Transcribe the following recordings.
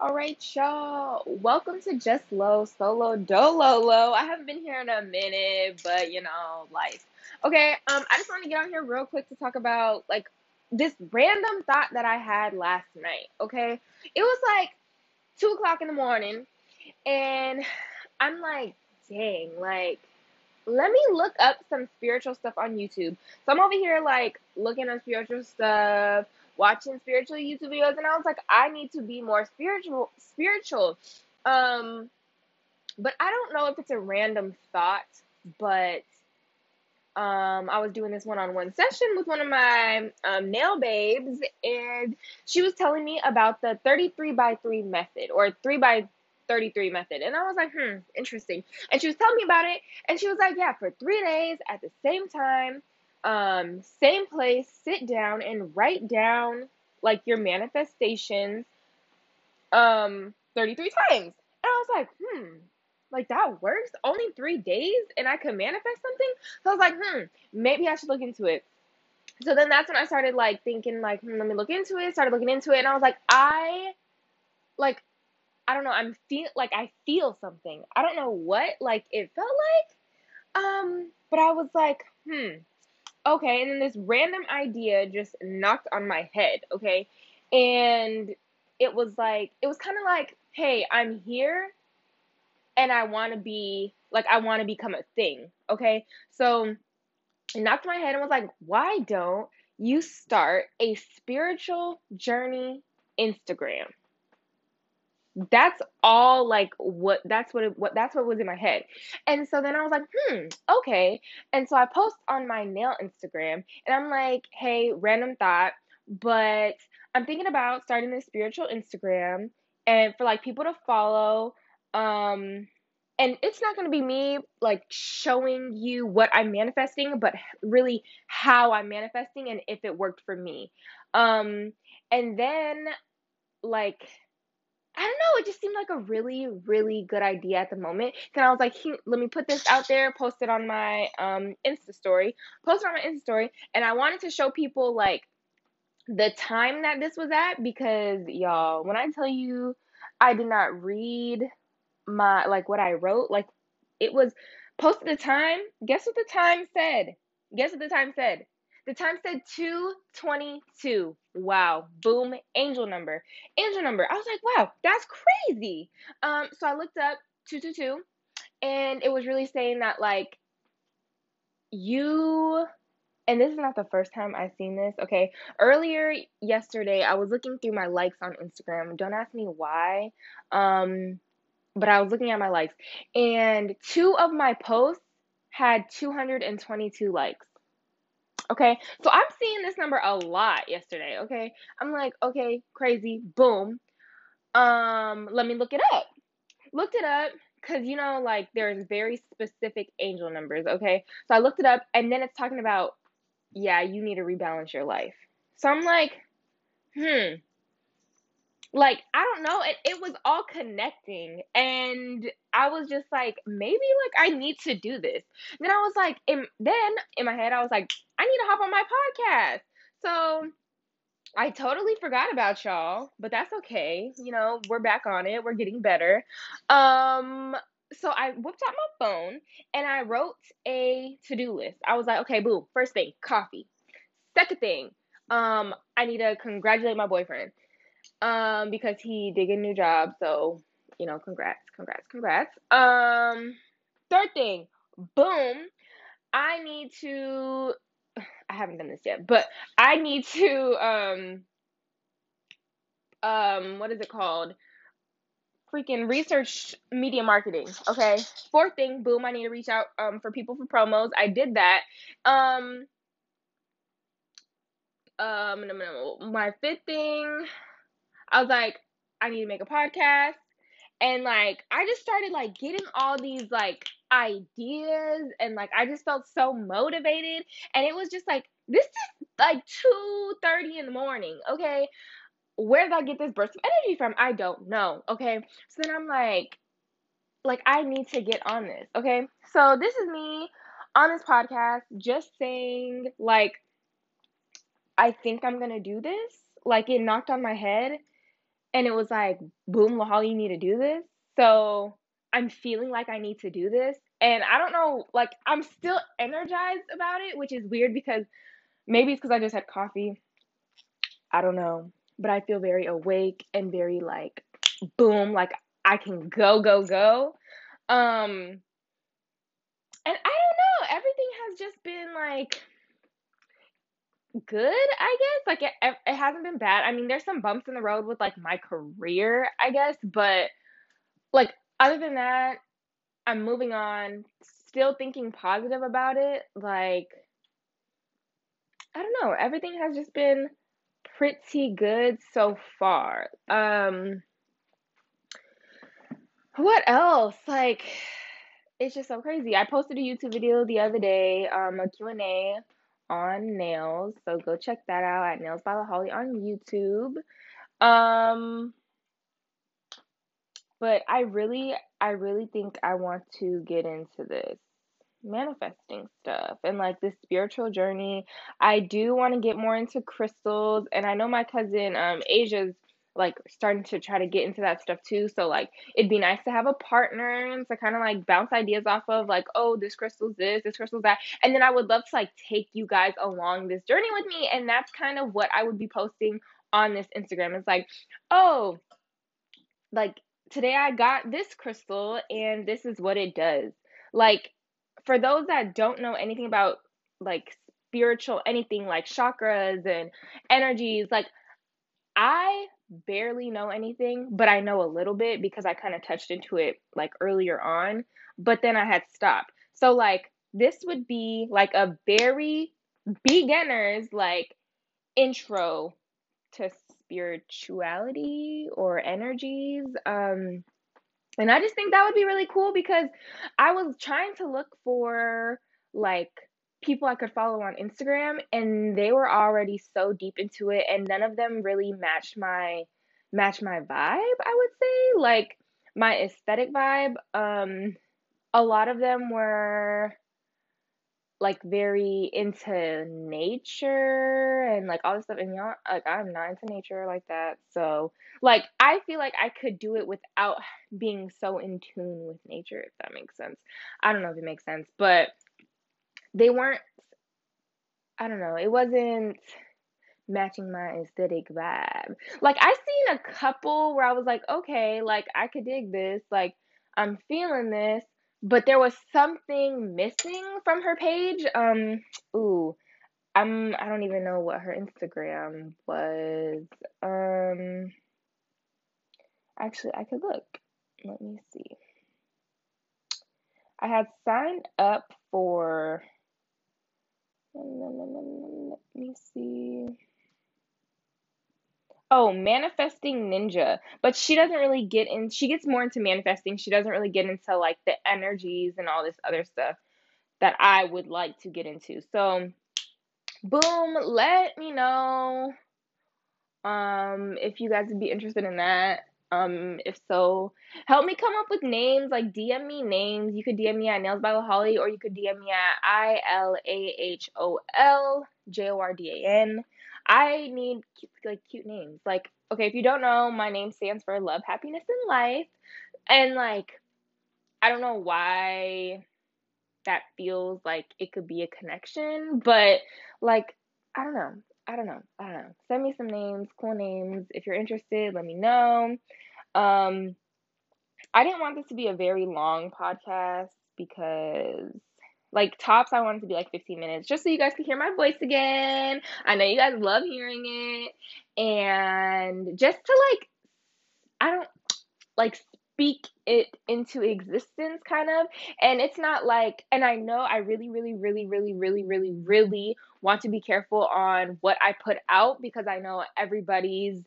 All right, y'all. Welcome to Just Lo Solo Dololo. I haven't been here in a minute, but you know, life. Okay, um, I just want to get on here real quick to talk about like this random thought that I had last night. Okay, it was like two o'clock in the morning, and I'm like, dang, like, let me look up some spiritual stuff on YouTube. So I'm over here like looking at spiritual stuff watching spiritual YouTube videos and I was like, I need to be more spiritual spiritual. Um but I don't know if it's a random thought, but um, I was doing this one on one session with one of my um, nail babes, and she was telling me about the 33 by 3 method or 3 by 33 method. And I was like, hmm, interesting. And she was telling me about it, and she was like, yeah, for three days at the same time, um, same place, sit down and write down like your manifestations um 33 times. And I was like, hmm, like that works? Only three days and I could manifest something? So I was like, hmm, maybe I should look into it. So then that's when I started like thinking like, hmm, let me look into it, started looking into it, and I was like, I like I don't know, I'm feel like I feel something. I don't know what like it felt like. Um, but I was like, hmm, okay, and then this random idea just knocked on my head, okay? And it was like, it was kind of like, hey, I'm here and I want to be, like, I want to become a thing, okay? So it knocked my head and was like, why don't you start a spiritual journey Instagram? That's all like what that's what it, what that's what was in my head. And so then i was like hmm okay. And so i post on my nail instagram and i'm like hey random thought but i'm thinking about starting this spiritual instagram and for like people to follow um and it's not going to be me like showing you what i'm manifesting but really how i'm manifesting and if it worked for me. Um and then like I don't know. It just seemed like a really, really good idea at the moment. And I was like, let me put this out there, post it on my um, Insta story, post it on my Insta story. And I wanted to show people like the time that this was at because y'all, when I tell you I did not read my like what I wrote, like it was posted the time. Guess what the time said? Guess what the time said? The time said 222. Wow. Boom. Angel number. Angel number. I was like, wow, that's crazy. Um, so I looked up 222 and it was really saying that like you and this is not the first time I've seen this. Okay. Earlier yesterday, I was looking through my likes on Instagram. Don't ask me why. Um, but I was looking at my likes and two of my posts had 222 likes. Okay, so I'm seeing this number a lot yesterday. Okay, I'm like, okay, crazy, boom. Um, let me look it up. Looked it up because you know, like there's very specific angel numbers. Okay, so I looked it up, and then it's talking about, yeah, you need to rebalance your life. So I'm like, hmm, like I don't know, it, it was all connecting and I was just like maybe like I need to do this. And then I was like in then in my head I was like I need to hop on my podcast. So I totally forgot about y'all, but that's okay. You know, we're back on it. We're getting better. Um so I whipped out my phone and I wrote a to-do list. I was like, okay, boom, first thing, coffee. Second thing, um, I need to congratulate my boyfriend um, because he did get a new job. So, you know, congrats, congrats, congrats. Um, third thing, boom, I need to. I haven't done this yet, but I need to um um what is it called? Freaking research media marketing. Okay. Fourth thing, boom, I need to reach out um for people for promos. I did that. Um um my fifth thing I was like, I need to make a podcast. And like I just started like getting all these like ideas and like I just felt so motivated and it was just like this is like 2:30 in the morning, okay? Where did I get this burst of energy from? I don't know, okay? So then I'm like like I need to get on this, okay? So this is me on this podcast just saying like I think I'm going to do this. Like it knocked on my head and it was like, boom, Lahali, you need to do this. So I'm feeling like I need to do this. And I don't know, like, I'm still energized about it, which is weird because maybe it's because I just had coffee. I don't know. But I feel very awake and very like, boom, like I can go, go, go. Um, and I don't know, everything has just been like good, I guess. Like it, it hasn't been bad. I mean, there's some bumps in the road with like my career, I guess, but like other than that, I'm moving on, still thinking positive about it. Like I don't know, everything has just been pretty good so far. Um what else? Like it's just so crazy. I posted a YouTube video the other day, um, a Q&A on nails. So go check that out at Nails by Lahali on YouTube. Um, but I really, I really think I want to get into this manifesting stuff and like this spiritual journey. I do want to get more into crystals, and I know my cousin um Asia's like starting to try to get into that stuff too. So like it'd be nice to have a partner and to kind of like bounce ideas off of like, oh, this crystal's this, this crystal's that. And then I would love to like take you guys along this journey with me. And that's kind of what I would be posting on this Instagram. It's like, oh, like today I got this crystal and this is what it does. Like for those that don't know anything about like spiritual anything like chakras and energies, like I barely know anything, but I know a little bit because I kind of touched into it like earlier on, but then I had stopped. So like this would be like a very beginner's like intro to spirituality or energies. Um and I just think that would be really cool because I was trying to look for like people I could follow on Instagram and they were already so deep into it and none of them really matched my match my vibe, I would say. Like my aesthetic vibe. Um a lot of them were like very into nature and like all this stuff and y'all like I'm not into nature like that. So like I feel like I could do it without being so in tune with nature, if that makes sense. I don't know if it makes sense, but they weren't I don't know, it wasn't matching my aesthetic vibe. Like I seen a couple where I was like, okay, like I could dig this, like I'm feeling this, but there was something missing from her page. Um, ooh, I'm I don't even know what her Instagram was. Um, actually, I could look. Let me see. I had signed up for. Let me see. Oh, manifesting ninja. But she doesn't really get in she gets more into manifesting. She doesn't really get into like the energies and all this other stuff that I would like to get into. So, boom, let me know um if you guys would be interested in that. Um, if so, help me come up with names. Like DM me names. You could DM me at Nails by Lahali, or you could DM me at I L A H O L J O R D A N. I need cute, like cute names. Like, okay, if you don't know, my name stands for love, happiness, and life. And like, I don't know why that feels like it could be a connection, but like, I don't know. I don't know. I don't know. Send me some names, cool names. If you're interested, let me know. Um, I didn't want this to be a very long podcast because like tops I wanted to be like 15 minutes just so you guys can hear my voice again. I know you guys love hearing it and just to like I don't like speak it into existence kind of. And it's not like and i know i really really really really really really really want to be careful on what i put out because i know everybody's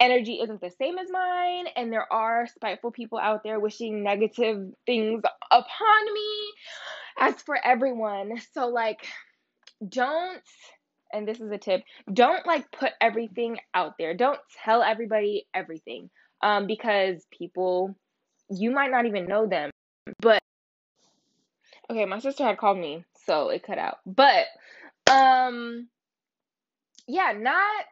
energy isn't the same as mine and there are spiteful people out there wishing negative things upon me as for everyone. So like don't and this is a tip don't like put everything out there. Don't tell everybody everything um because people you might not even know them. But okay, my sister had called me, so it cut out. But um yeah, not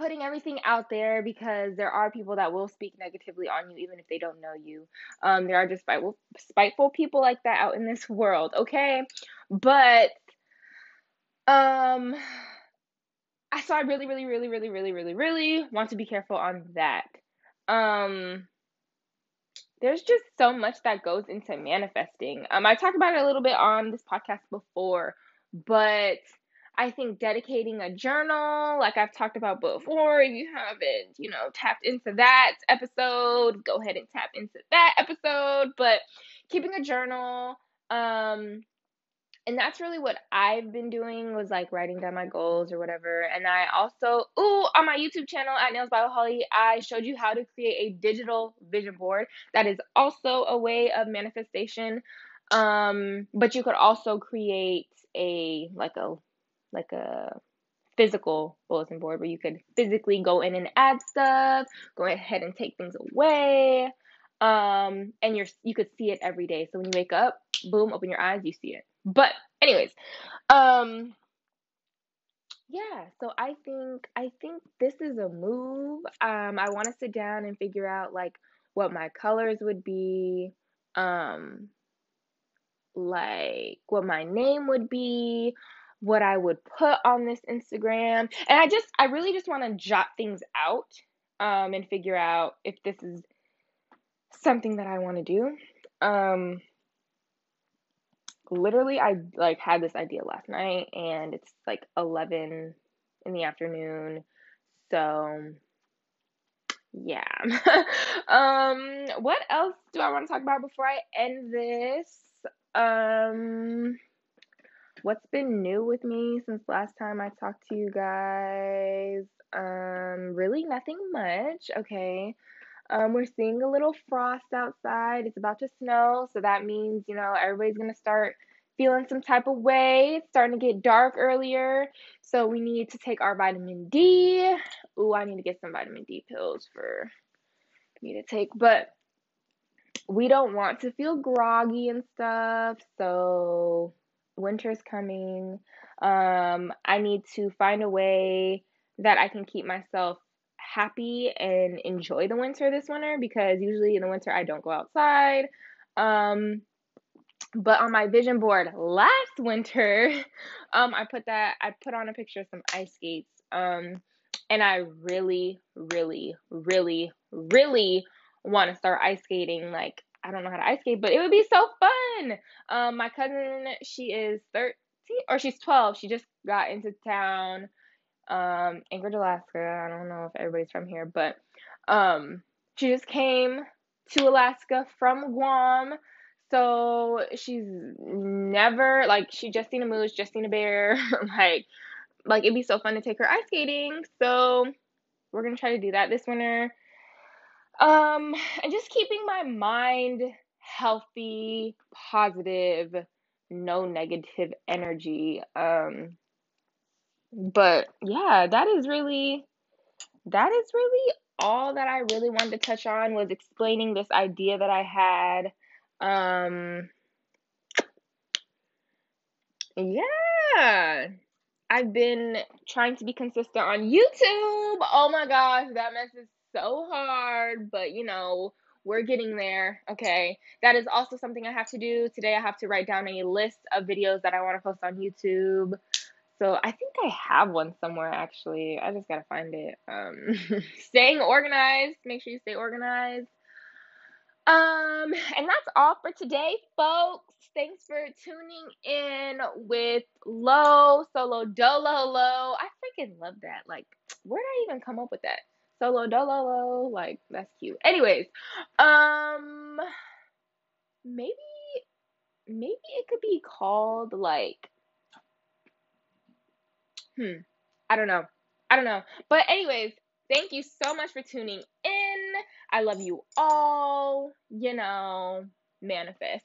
putting everything out there because there are people that will speak negatively on you even if they don't know you. Um, there are just spiteful, spiteful people like that out in this world, okay? But um I so I really, really, really, really, really, really, really want to be careful on that. Um there's just so much that goes into manifesting. Um I talked about it a little bit on this podcast before, but I think dedicating a journal, like I've talked about before, if you haven't, you know, tapped into that episode, go ahead and tap into that episode. But keeping a journal, um, and that's really what I've been doing was like writing down my goals or whatever. And I also, ooh, on my YouTube channel at Nails by Holly, I showed you how to create a digital vision board. That is also a way of manifestation. Um, but you could also create a like a like a physical bulletin board where you could physically go in and add stuff, go ahead and take things away. Um, and you're you could see it every day. So when you wake up, boom, open your eyes, you see it. But anyways, um yeah, so I think I think this is a move. Um I want to sit down and figure out like what my colors would be, um like what my name would be, what I would put on this Instagram. And I just I really just want to jot things out um and figure out if this is something that I want to do. Um literally I like had this idea last night and it's like 11 in the afternoon. So yeah. um what else do I want to talk about before I end this? Um what's been new with me since last time I talked to you guys? Um really nothing much. Okay. Um, we're seeing a little frost outside. It's about to snow, so that means, you know, everybody's going to start feeling some type of way. It's starting to get dark earlier, so we need to take our vitamin D. Ooh, I need to get some vitamin D pills for me to take, but we don't want to feel groggy and stuff, so winter's coming. Um, I need to find a way that I can keep myself happy and enjoy the winter this winter because usually in the winter I don't go outside. Um, but on my vision board last winter, um, I put that I put on a picture of some ice skates. Um, and I really, really, really, really want to start ice skating. Like I don't know how to ice skate, but it would be so fun. Um, my cousin, she is 13 or she's 12. She just got into town um, Anchorage, Alaska. I don't know if everybody's from here, but um, she just came to Alaska from Guam. So she's never like she just seen a moose, just seen a bear. like like it'd be so fun to take her ice skating. So we're gonna try to do that this winter. Um, and just keeping my mind healthy, positive, no negative energy. Um, but yeah, that is really that is really all that I really wanted to touch on was explaining this idea that I had. Um yeah. I've been trying to be consistent on YouTube. Oh my gosh, that mess is so hard, but you know, we're getting there. Okay. That is also something I have to do. Today I have to write down a list of videos that I want to post on YouTube. So I think I have one somewhere actually. I just gotta find it. Um, staying organized. Make sure you stay organized. Um, and that's all for today, folks. Thanks for tuning in with Lo Solo Dolo Lo. I freaking love that. Like, where did I even come up with that? Solo Dolo Lo. Like, that's cute. Anyways, um, maybe maybe it could be called like Hmm. I don't know. I don't know. But, anyways, thank you so much for tuning in. I love you all. You know, manifest.